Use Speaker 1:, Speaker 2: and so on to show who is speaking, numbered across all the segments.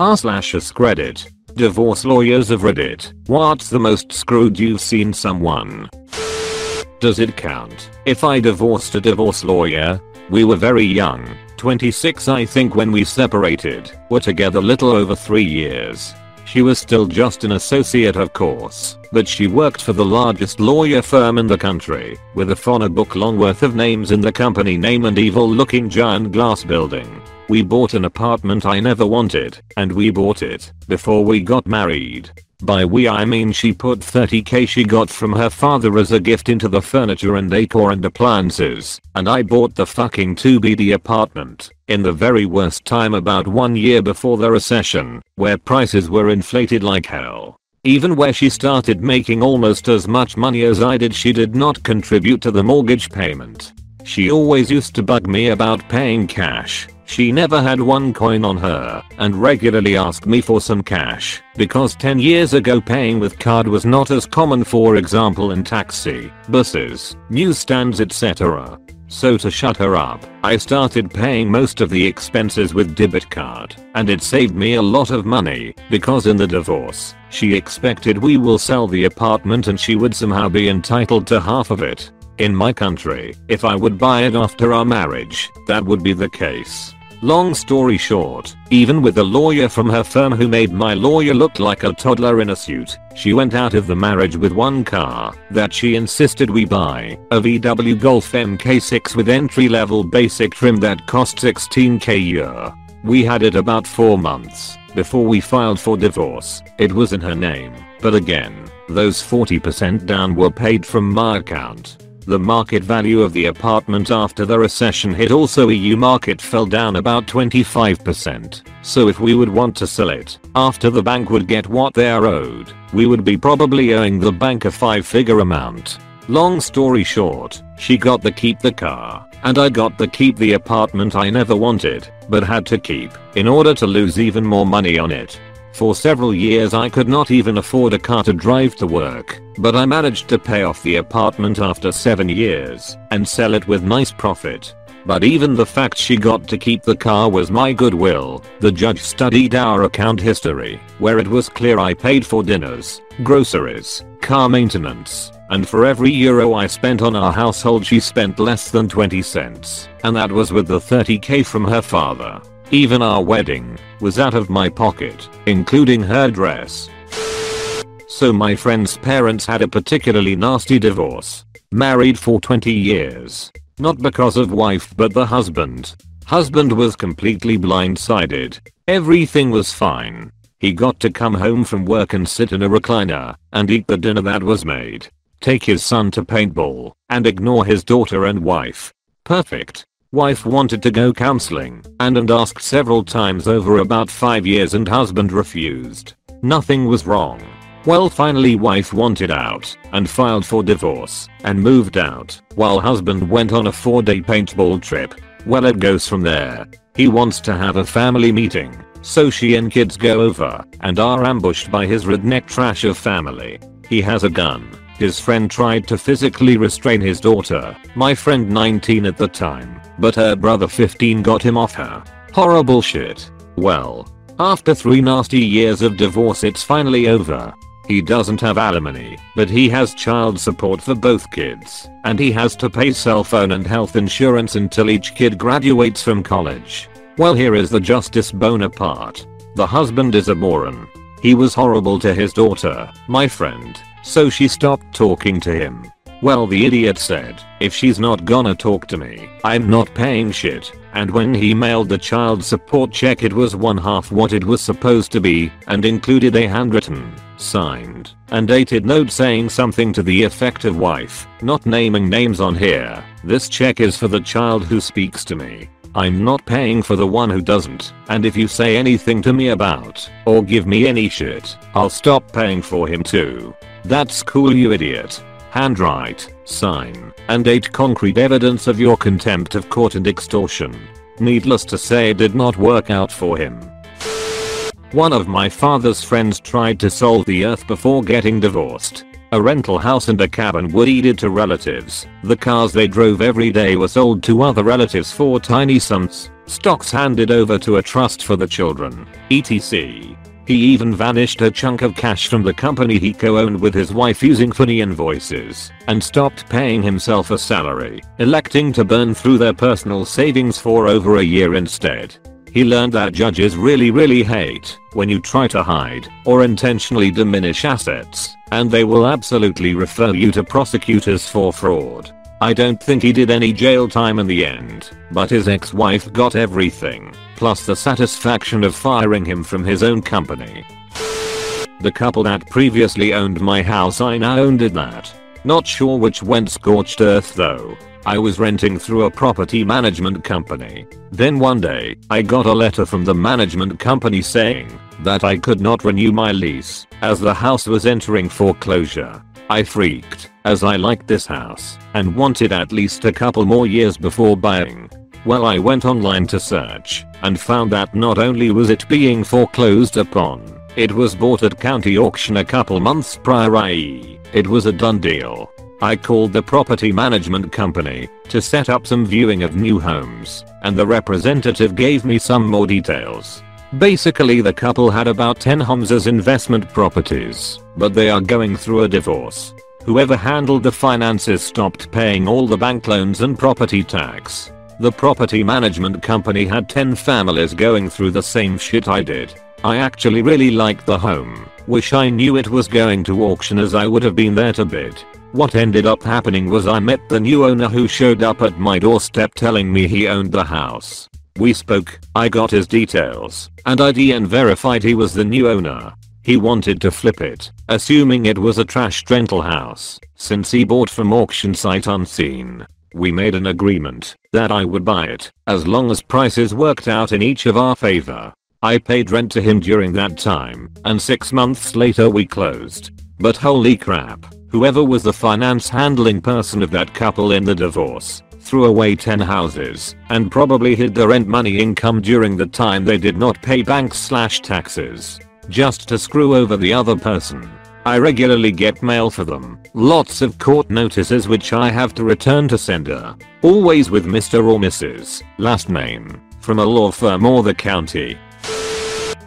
Speaker 1: R slash AskReddit. Divorce lawyers of Reddit. What's the most screwed you've seen someone? Does it count if I divorced a divorce lawyer? We were very young, 26 I think when we separated, were together little over 3 years. She was still just an associate of course, but she worked for the largest lawyer firm in the country, with a phone book long worth of names in the company name and evil looking giant glass building. We bought an apartment I never wanted, and we bought it before we got married. By we I mean she put 30k she got from her father as a gift into the furniture and decor and appliances, and I bought the fucking 2BD apartment in the very worst time about one year before the recession, where prices were inflated like hell. Even where she started making almost as much money as I did she did not contribute to the mortgage payment. She always used to bug me about paying cash, she never had one coin on her and regularly asked me for some cash because 10 years ago paying with card was not as common for example in taxi, buses, newsstands etc. So to shut her up, I started paying most of the expenses with debit card and it saved me a lot of money because in the divorce, she expected we will sell the apartment and she would somehow be entitled to half of it. In my country, if I would buy it after our marriage, that would be the case. Long story short, even with a lawyer from her firm who made my lawyer look like a toddler in a suit, she went out of the marriage with one car that she insisted we buy, a VW Golf MK6 with entry level basic trim that cost 16k a year. We had it about 4 months before we filed for divorce. It was in her name, but again, those 40% down were paid from my account. The market value of the apartment after the recession hit also EU market fell down about 25%. So if we would want to sell it, after the bank would get what they are owed, we would be probably owing the bank a 5 figure amount. Long story short, she got the keep the car, and I got the keep the apartment I never wanted, but had to keep, in order to lose even more money on it. For several years I could not even afford a car to drive to work, but I managed to pay off the apartment after 7 years and sell it with nice profit. But even the fact she got to keep the car was my goodwill. The judge studied our account history, where it was clear I paid for dinners, groceries, car maintenance, and for every euro I spent on our household she spent less than 20 cents, and that was with the 30k from her father. Even our wedding was out of my pocket, including her dress. So my friend's parents had a particularly nasty divorce. Married for 20 years. Not because of wife but the husband. Husband was completely blindsided. Everything was fine. He got to come home from work and sit in a recliner and eat the dinner that was made. Take his son to paintball and ignore his daughter and wife. Perfect. Wife wanted to go counseling and and asked several times over about 5 years and husband refused. Nothing was wrong. Well finally wife wanted out and filed for divorce and moved out while husband went on a 4 day paintball trip. Well it goes from there. He wants to have a family meeting so she and kids go over and are ambushed by his redneck trash of family. He has a gun. His friend tried to physically restrain his daughter, my friend 19 at the time, but her brother 15 got him off her. Horrible shit. Well, after 3 nasty years of divorce it's finally over. He doesn't have alimony, but he has child support for both kids, and he has to pay cell phone and health insurance until each kid graduates from college. Well here is the Justice Boner part. The husband is a moron. He was horrible to his daughter, my friend, so she stopped talking to him. Well the idiot said, if she's not gonna talk to me, I'm not paying shit. And when he mailed the child support check it was one half what it was supposed to be and included a handwritten, signed, and dated note saying something to the effect of wife, not naming names on here, this check is for the child who speaks to me. I'm not paying for the one who doesn't, and if you say anything to me about, or give me any shit, I'll stop paying for him too. That's cool you idiot. Handwrite, sign, and date concrete evidence of your contempt of court and extortion. Needless to say did not work out for him. One of my father's friends tried to solve the earth before getting divorced. A rental house and a cabin were deeded to relatives. The cars they drove every day were sold to other relatives for tiny sums. Stocks handed over to a trust for the children. etc. He even vanished a chunk of cash from the company he co-owned with his wife using funny invoices and stopped paying himself a salary, electing to burn through their personal savings for over a year instead. He learned that judges really really hate when you try to hide or intentionally diminish assets, and they will absolutely refer you to prosecutors for fraud. I don't think he did any jail time in the end, but his ex-wife got everything, plus the satisfaction of firing him from his own company. The couple that previously owned my house I now owned it that. Not sure which went scorched earth though. I was renting through a property management company. Then one day, I got a letter from the management company saying that I could not renew my lease as the house was entering foreclosure. I freaked as I liked this house and wanted at least a couple more years before buying. Well I went online to search and found that not only was it being foreclosed upon, it was bought at county auction a couple months prior i.e. it was a done deal. I called the property management company to set up some viewing of new homes, and the representative gave me some more details. Basically the couple had about 10 homes as investment properties, but they are going through a divorce. Whoever handled the finances stopped paying all the bank loans and property tax. The property management company had 10 families going through the same shit I did. I actually really liked the home. Wish I knew it was going to auction as I would have been there to bid. What ended up happening was I met the new owner who showed up at my doorstep telling me he owned the house. We spoke, I got his details, and ID and verified he was the new owner. He wanted to flip it, assuming it was a trash rental house, since he bought from auction site unseen. We made an agreement that I would buy it, as long as prices worked out in each of our favor. I paid rent to him during that time, and 6 months later we closed. But holy crap, Whoever was the finance handling person of that couple in the divorce threw away 10 houses and probably hid the rent money income during the time they did not pay banks slash taxes just to screw over the other person. I regularly get mail for them, lots of court notices which I have to return to sender, always with Mr. or Mrs. last name, from a law firm or the county.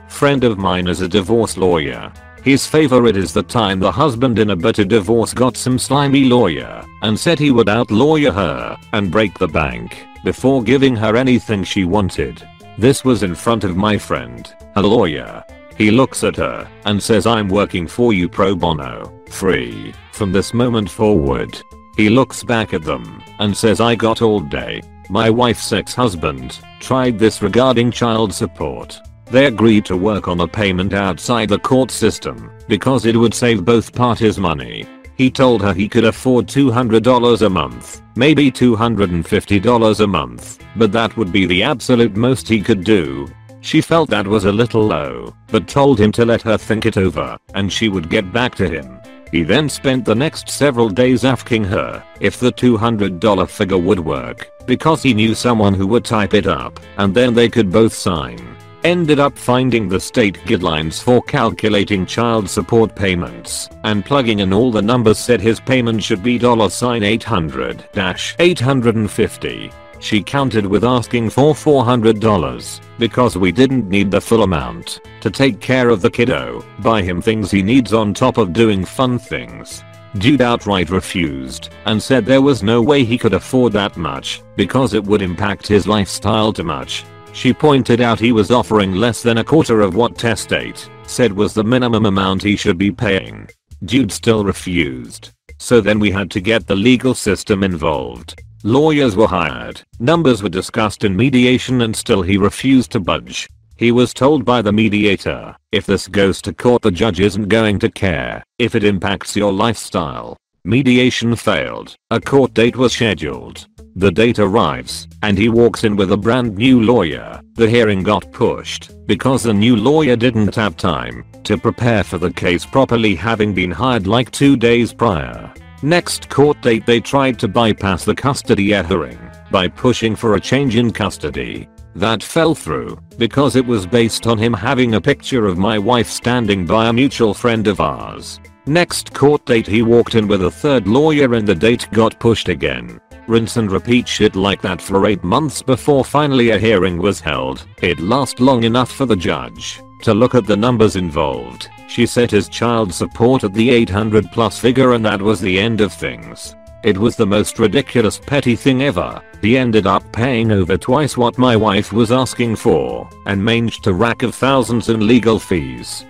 Speaker 1: Friend of mine is a divorce lawyer his favorite is the time the husband in a bitter divorce got some slimy lawyer and said he would outlawyer her and break the bank before giving her anything she wanted. This was in front of my friend, a lawyer. He looks at her and says I'm working for you pro bono, free, from this moment forward. He looks back at them and says I got all day. My wife's ex-husband tried this regarding child support they agreed to work on a payment outside the court system because it would save both parties money. He told her he could afford $200 a month, maybe $250 a month, but that would be the absolute most he could do. She felt that was a little low, but told him to let her think it over and she would get back to him. He then spent the next several days asking her if the $200 figure would work because he knew someone who would type it up and then they could both sign ended up finding the state guidelines for calculating child support payments and plugging in all the numbers said his payment should be $800-850. She countered with asking for $400 because we didn't need the full amount to take care of the kiddo, buy him things he needs on top of doing fun things. Dude outright refused and said there was no way he could afford that much because it would impact his lifestyle too much she pointed out he was offering less than a quarter of what Testate said was the minimum amount he should be paying. Dude still refused. So then we had to get the legal system involved. Lawyers were hired, numbers were discussed in mediation and still he refused to budge. He was told by the mediator, if this goes to court the judge isn't going to care if it impacts your lifestyle. Mediation failed. A court date was scheduled. The date arrives, and he walks in with a brand new lawyer. The hearing got pushed because the new lawyer didn't have time to prepare for the case properly having been hired like two days prior. Next court date they tried to bypass the custody hearing by pushing for a change in custody. That fell through because it was based on him having a picture of my wife standing by a mutual friend of ours. Next court date he walked in with a third lawyer and the date got pushed again. Rinse and repeat shit like that for 8 months before finally a hearing was held. It last long enough for the judge to look at the numbers involved. She set his child support at the 800 plus figure and that was the end of things. It was the most ridiculous petty thing ever. He ended up paying over twice what my wife was asking for and managed to rack of thousands in legal fees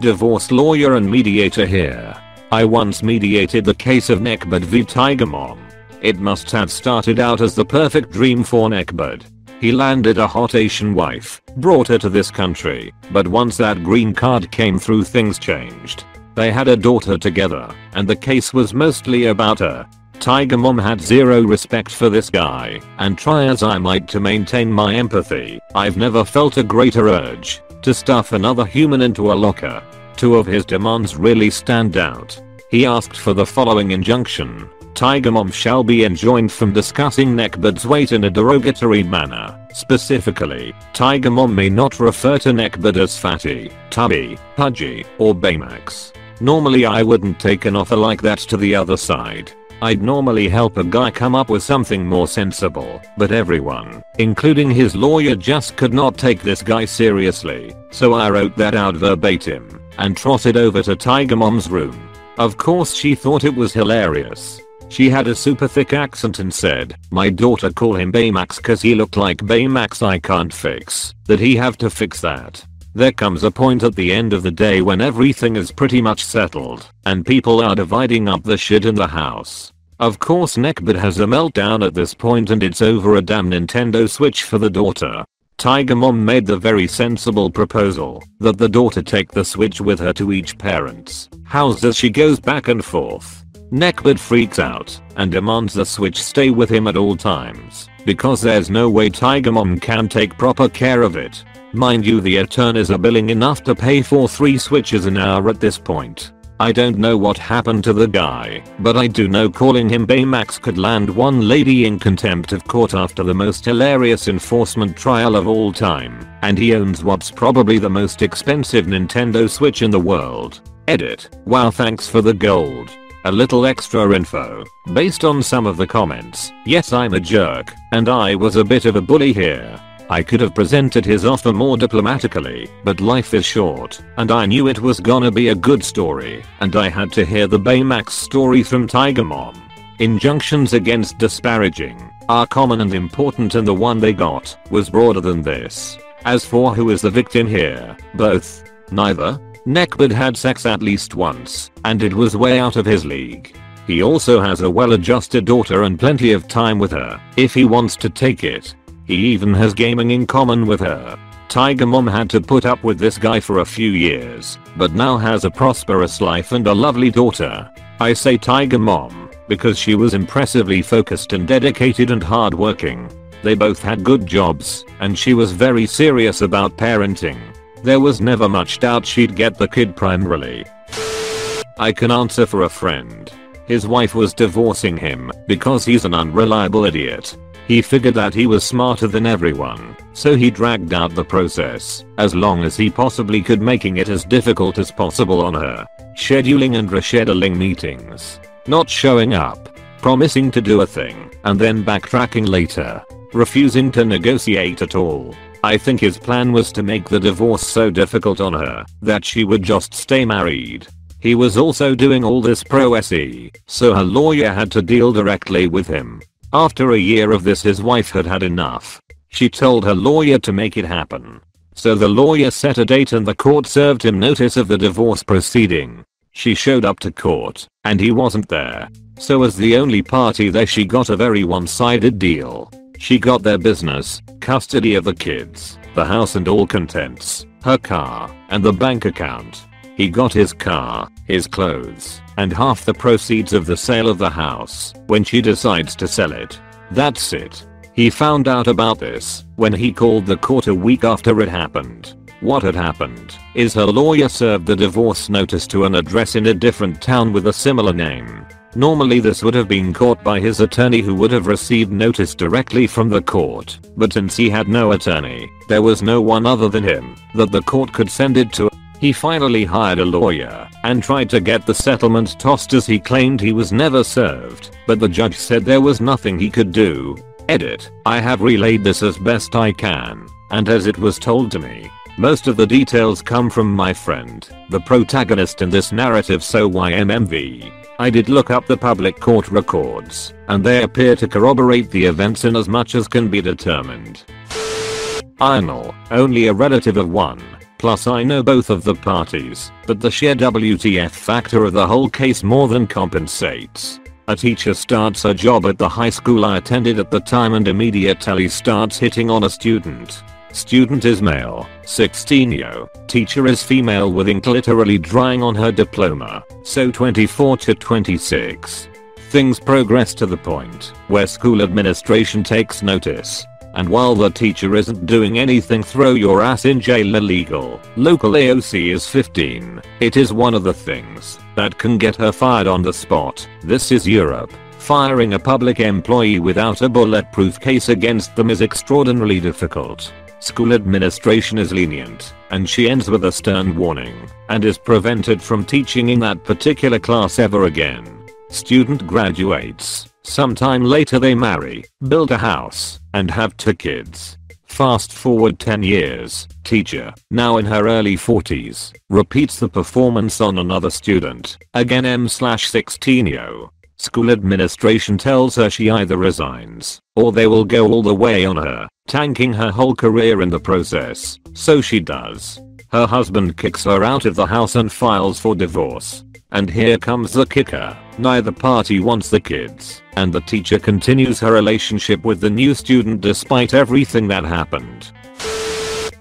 Speaker 1: divorce lawyer and mediator here. I once mediated the case of Neckbeard v Tiger Mom. It must have started out as the perfect dream for Neckbeard. He landed a hot Asian wife, brought her to this country, but once that green card came through things changed. They had a daughter together, and the case was mostly about her. Tiger Mom had zero respect for this guy, and try as I might to maintain my empathy, I've never felt a greater urge to stuff another human into a locker. Two of his demands really stand out. He asked for the following injunction. Tiger Mom shall be enjoined from discussing Neckbeard's weight in a derogatory manner. Specifically, Tiger Mom may not refer to Neckbeard as fatty, tubby, pudgy, or Baymax. Normally I wouldn't take an offer like that to the other side. I'd normally help a guy come up with something more sensible, but everyone, including his lawyer just could not take this guy seriously, so I wrote that out verbatim and trotted over to Tiger Mom's room. Of course she thought it was hilarious. She had a super thick accent and said, my daughter call him Baymax cause he looked like Baymax I can't fix, that he have to fix that. There comes a point at the end of the day when everything is pretty much settled, and people are dividing up the shit in the house. Of course Neckbeard has a meltdown at this point and it's over a damn Nintendo Switch for the daughter. Tiger Mom made the very sensible proposal that the daughter take the Switch with her to each parent's house as she goes back and forth. Neckbeard freaks out and demands the Switch stay with him at all times because there's no way Tiger Mom can take proper care of it. Mind you the attorneys are billing enough to pay for 3 switches an hour at this point. I don't know what happened to the guy, but I do know calling him Baymax could land one lady in contempt of court after the most hilarious enforcement trial of all time, and he owns what's probably the most expensive Nintendo Switch in the world. Edit. Wow thanks for the gold. A little extra info. Based on some of the comments, yes I'm a jerk, and I was a bit of a bully here. I could have presented his offer more diplomatically, but life is short, and I knew it was gonna be a good story, and I had to hear the Baymax story from Tiger Mom. Injunctions against disparaging are common and important and the one they got was broader than this. As for who is the victim here, both. Neither. Neckbeard had sex at least once, and it was way out of his league. He also has a well-adjusted daughter and plenty of time with her, if he wants to take it. He even has gaming in common with her. Tiger Mom had to put up with this guy for a few years, but now has a prosperous life and a lovely daughter. I say Tiger Mom, because she was impressively focused and dedicated and hardworking. They both had good jobs, and she was very serious about parenting. There was never much doubt she'd get the kid primarily. I can answer for a friend. His wife was divorcing him because he's an unreliable idiot. He figured that he was smarter than everyone, so he dragged out the process as long as he possibly could making it as difficult as possible on her. Scheduling and rescheduling meetings. Not showing up. Promising to do a thing and then backtracking later. Refusing to negotiate at all. I think his plan was to make the divorce so difficult on her that she would just stay married. He was also doing all this pro SE, so her lawyer had to deal directly with him. After a year of this his wife had had enough. She told her lawyer to make it happen. So the lawyer set a date and the court served him notice of the divorce proceeding. She showed up to court, and he wasn't there. So as the only party there she got a very one-sided deal. She got their business, custody of the kids, the house and all contents, her car, and the bank account. He got his car, his clothes, and half the proceeds of the sale of the house when she decides to sell it. That's it. He found out about this when he called the court a week after it happened. What had happened is her lawyer served the divorce notice to an address in a different town with a similar name. Normally this would have been caught by his attorney who would have received notice directly from the court, but since he had no attorney, there was no one other than him that the court could send it to. He finally hired a lawyer and tried to get the settlement tossed as he claimed he was never served, but the judge said there was nothing he could do. Edit, I have relayed this as best I can, and as it was told to me, most of the details come from my friend, the protagonist in this narrative so YMMV. I did look up the public court records, and they appear to corroborate the events in as much as can be determined. IANAL, only a relative of one. Plus I know both of the parties, but the sheer WTF factor of the whole case more than compensates. A teacher starts a job at the high school I attended at the time and immediately starts hitting on a student. Student is male, 16 yo. Teacher is female with ink literally drying on her diploma, so 24 to 26. Things progress to the point where school administration takes notice. And while the teacher isn't doing anything throw your ass in jail illegal. Local AOC is 15. It is one of the things that can get her fired on the spot. This is Europe. Firing a public employee without a bulletproof case against them is extraordinarily difficult. School administration is lenient, and she ends with a stern warning, and is prevented from teaching in that particular class ever again. Student graduates, sometime later they marry, build a house, and have two kids. Fast forward 10 years, teacher, now in her early 40s, repeats the performance on another student, again M slash 16 yo. School administration tells her she either resigns, or they will go all the way on her, tanking her whole career in the process, so she does. Her husband kicks her out of the house and files for divorce. And here comes the kicker, neither party wants the kids, and the teacher continues her relationship with the new student despite everything that happened.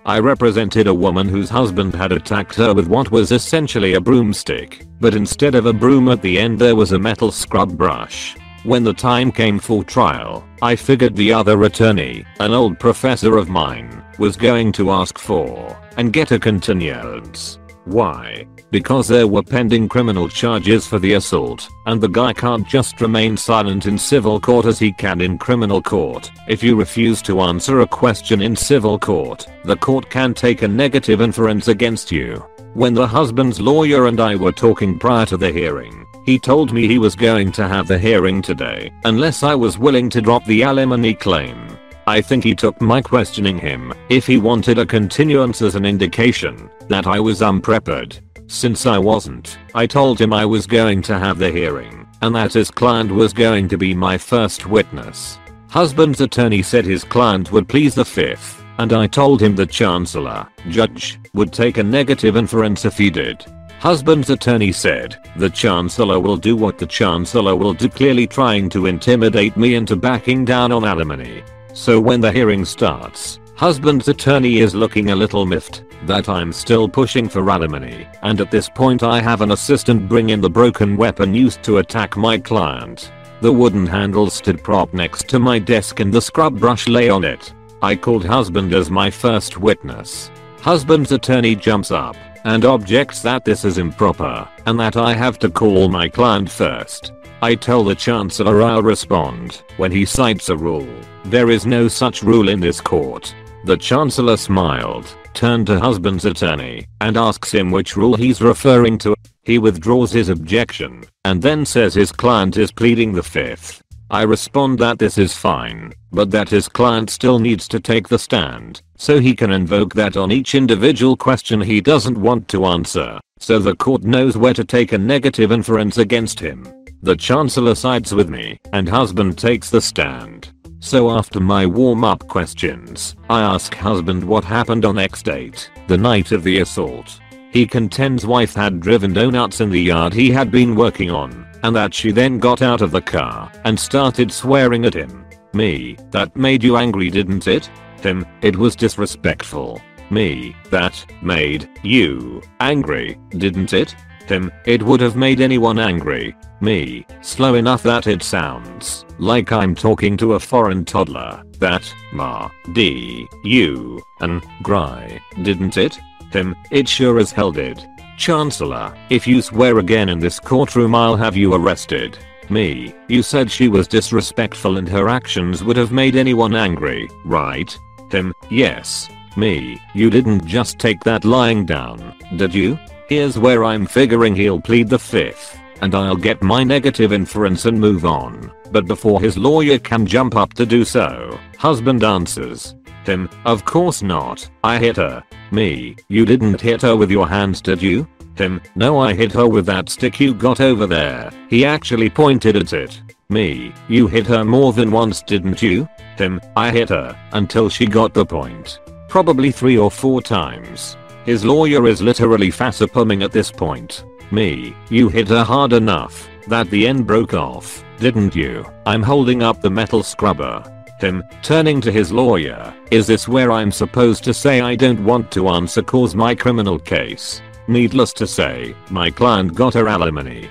Speaker 1: I represented a woman whose husband had attacked her with what was essentially a broomstick, but instead of a broom at the end there was a metal scrub brush. When the time came for trial, I figured the other attorney, an old professor of mine, was going to ask for and get a continuance. Why? Because there were pending criminal charges for the assault, and the guy can't just remain silent in civil court as he can in criminal court. If you refuse to answer a question in civil court, the court can take a negative inference against you. When the husband's lawyer and I were talking prior to the hearing, he told me he was going to have the hearing today, unless I was willing to drop the alimony claim. I think he took my questioning him if he wanted a continuance as an indication that I was unprepared. Since I wasn't, I told him I was going to have the hearing and that his client was going to be my first witness. Husband's attorney said his client would please the fifth and I told him the chancellor, judge, would take a negative inference if he did. Husband's attorney said, the chancellor will do what the chancellor will do clearly trying to intimidate me into backing down on alimony. So when the hearing starts, husband's attorney is looking a little miffed that I'm still pushing for alimony, and at this point I have an assistant bring in the broken weapon used to attack my client. The wooden handle stood prop next to my desk and the scrub brush lay on it. I called husband as my first witness. Husband's attorney jumps up and objects that this is improper and that I have to call my client first. I tell the chancellor I'll respond when he cites a rule. There is no such rule in this court. The chancellor smiled, turned to husband's attorney, and asks him which rule he's referring to. He withdraws his objection, and then says his client is pleading the fifth. I respond that this is fine, but that his client still needs to take the stand, so he can invoke that on each individual question he doesn't want to answer, so the court knows where to take a negative inference against him. The chancellor sides with me, and husband takes the stand. So after my warm up questions, I ask husband what happened on X date, the night of the assault. He contends wife had driven donuts in the yard he had been working on, and that she then got out of the car and started swearing at him. Me, that made you angry didn't it? Him, it was disrespectful. Me, that made you angry, didn't it? Him, it would have made anyone angry. Me, slow enough that it sounds like I'm talking to a foreign toddler. That, ma, d, u, and, gry, didn't it? Him, it sure as hell did. Chancellor, if you swear again in this courtroom I'll have you arrested. Me, you said she was disrespectful and her actions would have made anyone angry, right? Him, yes. Me, you didn't just take that lying down, did you? Here's where I'm figuring he'll plead the fifth, and I'll get my negative inference and move on. But before his lawyer can jump up to do so, husband answers. Him, of course not, I hit her. Me, you didn't hit her with your hands did you? Him, no I hit her with that stick you got over there. He actually pointed at it. Me, you hit her more than once didn't you? Him, I hit her, until she got the point. Probably three or four times. His lawyer is literally facepalming at this point. Me, you hit her hard enough, that the end broke off, didn't you? I'm holding up the metal scrubber. Him, turning to his lawyer, is this where I'm supposed to say I don't want to answer cause my criminal case? Needless to say, my client got her alimony.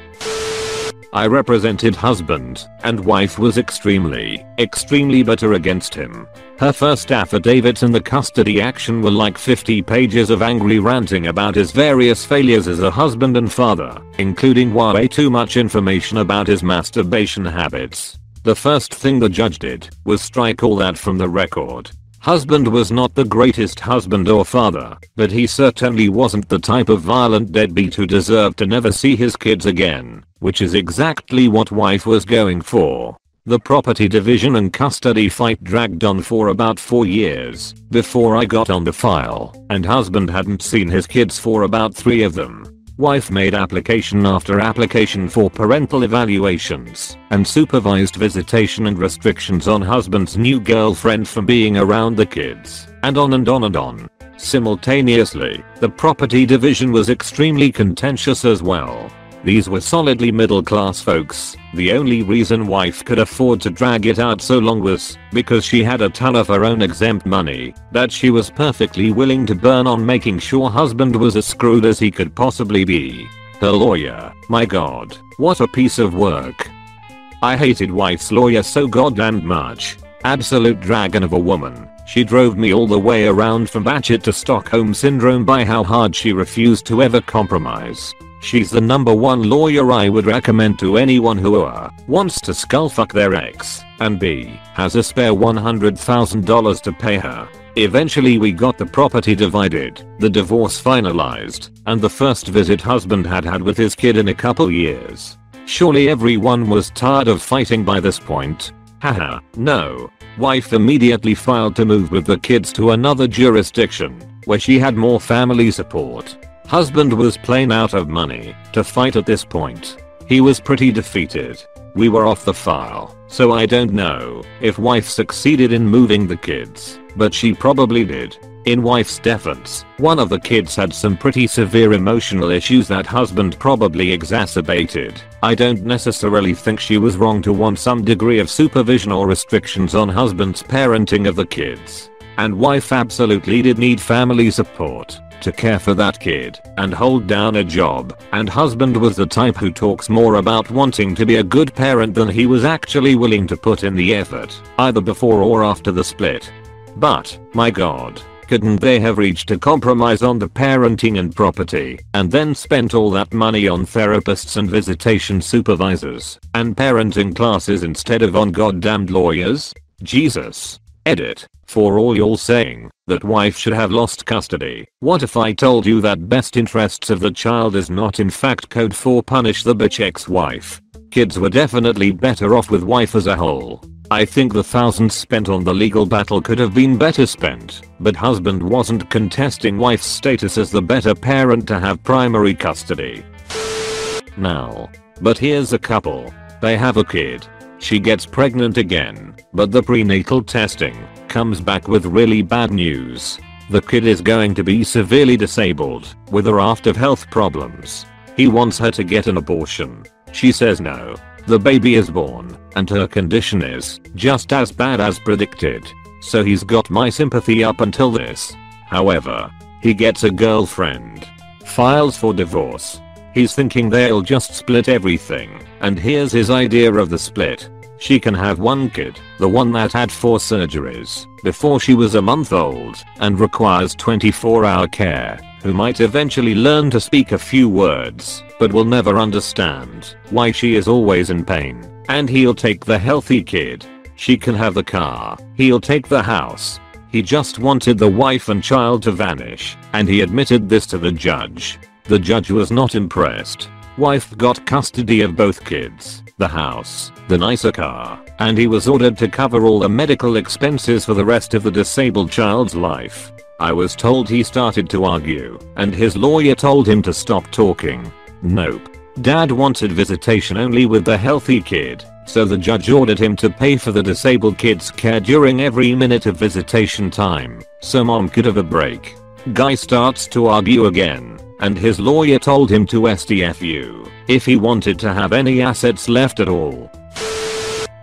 Speaker 1: I represented husband, and wife was extremely, extremely bitter against him. Her first affidavits in the custody action were like 50 pages of angry ranting about his various failures as a husband and father, including way too much information about his masturbation habits. The first thing the judge did was strike all that from the record. Husband was not the greatest husband or father, but he certainly wasn't the type of violent deadbeat who deserved to never see his kids again, which is exactly what wife was going for. The property division and custody fight dragged on for about 4 years before I got on the file, and husband hadn't seen his kids for about 3 of them. Wife made application after application for parental evaluations and supervised visitation and restrictions on husband's new girlfriend from being around the kids, and on and on and on. Simultaneously, the property division was extremely contentious as well. These were solidly middle class folks. The only reason wife could afford to drag it out so long was because she had a ton of her own exempt money that she was perfectly willing to burn on making sure husband was as screwed as he could possibly be. Her lawyer, my god, what a piece of work. I hated wife's lawyer so goddamn much. Absolute dragon of a woman. She drove me all the way around from Batchet to Stockholm Syndrome by how hard she refused to ever compromise. She's the number one lawyer I would recommend to anyone who A. wants to skullfuck their ex and B. has a spare $100,000 to pay her. Eventually we got the property divided, the divorce finalized, and the first visit husband had had with his kid in a couple years. Surely everyone was tired of fighting by this point. Haha, no. Wife immediately filed to move with the kids to another jurisdiction, where she had more family support. Husband was plain out of money to fight at this point. He was pretty defeated. We were off the file, so I don't know if wife succeeded in moving the kids, but she probably did. In wife's defense, one of the kids had some pretty severe emotional issues that husband probably exacerbated. I don't necessarily think she was wrong to want some degree of supervision or restrictions on husband's parenting of the kids. And wife absolutely did need family support to care for that kid and hold down a job, and husband was the type who talks more about wanting to be a good parent than he was actually willing to put in the effort, either before or after the split. But, my god, couldn't they have reached a compromise on the parenting and property, and then spent all that money on therapists and visitation supervisors, and parenting classes instead of on goddamned lawyers? Jesus. Edit. For all you're saying, that wife should have lost custody. What if I told you that best interests of the child is not in fact code for punish the bitch ex-wife? Kids were definitely better off with wife as a whole. I think the thousands spent on the legal battle could have been better spent, but husband wasn't contesting wife's status as the better parent to have primary custody. Now. But here's a couple. They have a kid. She gets pregnant again, but the prenatal testing comes back with really bad news. The kid is going to be severely disabled, with a raft of health problems. He wants her to get an abortion. She says no. The baby is born, and her condition is just as bad as predicted. So he's got my sympathy up until this. However, he gets a girlfriend. Files for divorce. He's thinking they'll just split everything, and here's his idea of the split. She can have one kid, the one that had 4 surgeries, before she was a month old, and requires 24 hour care, who might eventually learn to speak a few words, but will never understand why she is always in pain, and he'll take the healthy kid. She can have the car, he'll take the house. He just wanted the wife and child to vanish, and he admitted this to the judge. The judge was not impressed. Wife got custody of both kids, the house, the nicer car, and he was ordered to cover all the medical expenses for the rest of the disabled child's life. I was told he started to argue, and his lawyer told him to stop talking. Nope. Dad wanted visitation only with the healthy kid, so the judge ordered him to pay for the disabled kid's care during every minute of visitation time, so mom could have a break. Guy starts to argue again, and his lawyer told him to STFU if he wanted to have any assets left at all.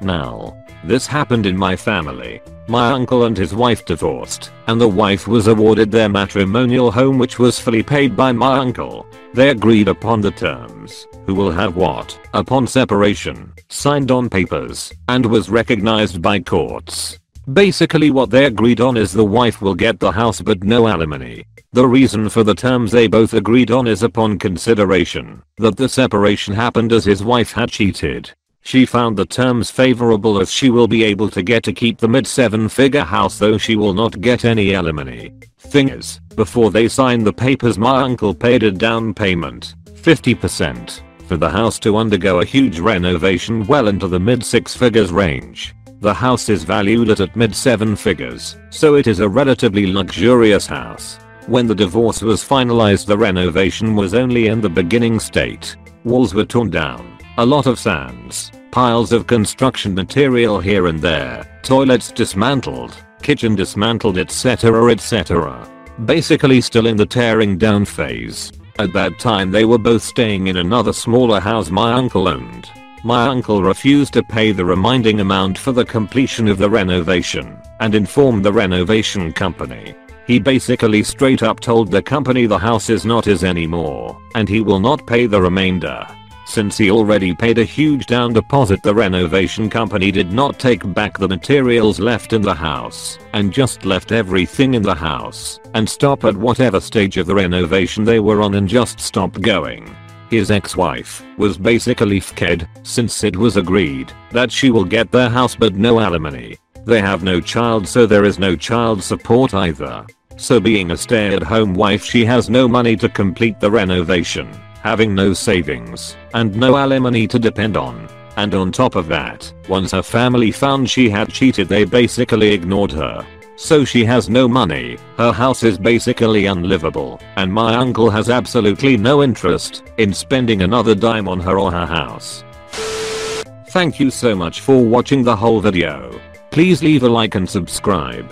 Speaker 1: Now, this happened in my family. My uncle and his wife divorced, and the wife was awarded their matrimonial home which was fully paid by my uncle. They agreed upon the terms, who will have what, upon separation, signed on papers, and was recognized by courts. Basically what they agreed on is the wife will get the house but no alimony. The reason for the terms they both agreed on is upon consideration that the separation happened as his wife had cheated. She found the terms favorable as she will be able to get to keep the mid seven figure house though she will not get any alimony. Thing is, before they signed the papers my uncle paid a down payment, 50%, for the house to undergo a huge renovation well into the mid six figures range. The house is valued at at mid seven figures, so it is a relatively luxurious house. When the divorce was finalized the renovation was only in the beginning state. Walls were torn down, a lot of sands, piles of construction material here and there, toilets dismantled, kitchen dismantled etc etc. Basically still in the tearing down phase. At that time they were both staying in another smaller house my uncle owned. My uncle refused to pay the remaining amount for the completion of the renovation and informed the renovation company he basically straight up told the company the house is not his anymore, and he will not pay the remainder. Since he already paid a huge down deposit the renovation company did not take back the materials left in the house, and just left everything in the house, and stop at whatever stage of the renovation they were on and just stop going. His ex-wife was basically fked, since it was agreed that she will get their house but no alimony. They have no child so there is no child support either. So being a stay-at-home wife she has no money to complete the renovation, having no savings, and no alimony to depend on. And on top of that, once her family found she had cheated they basically ignored her. So she has no money, her house is basically unlivable, and my uncle has absolutely no interest in spending another dime on her or her house. Thank you so much for watching the whole video. Please leave a like and subscribe.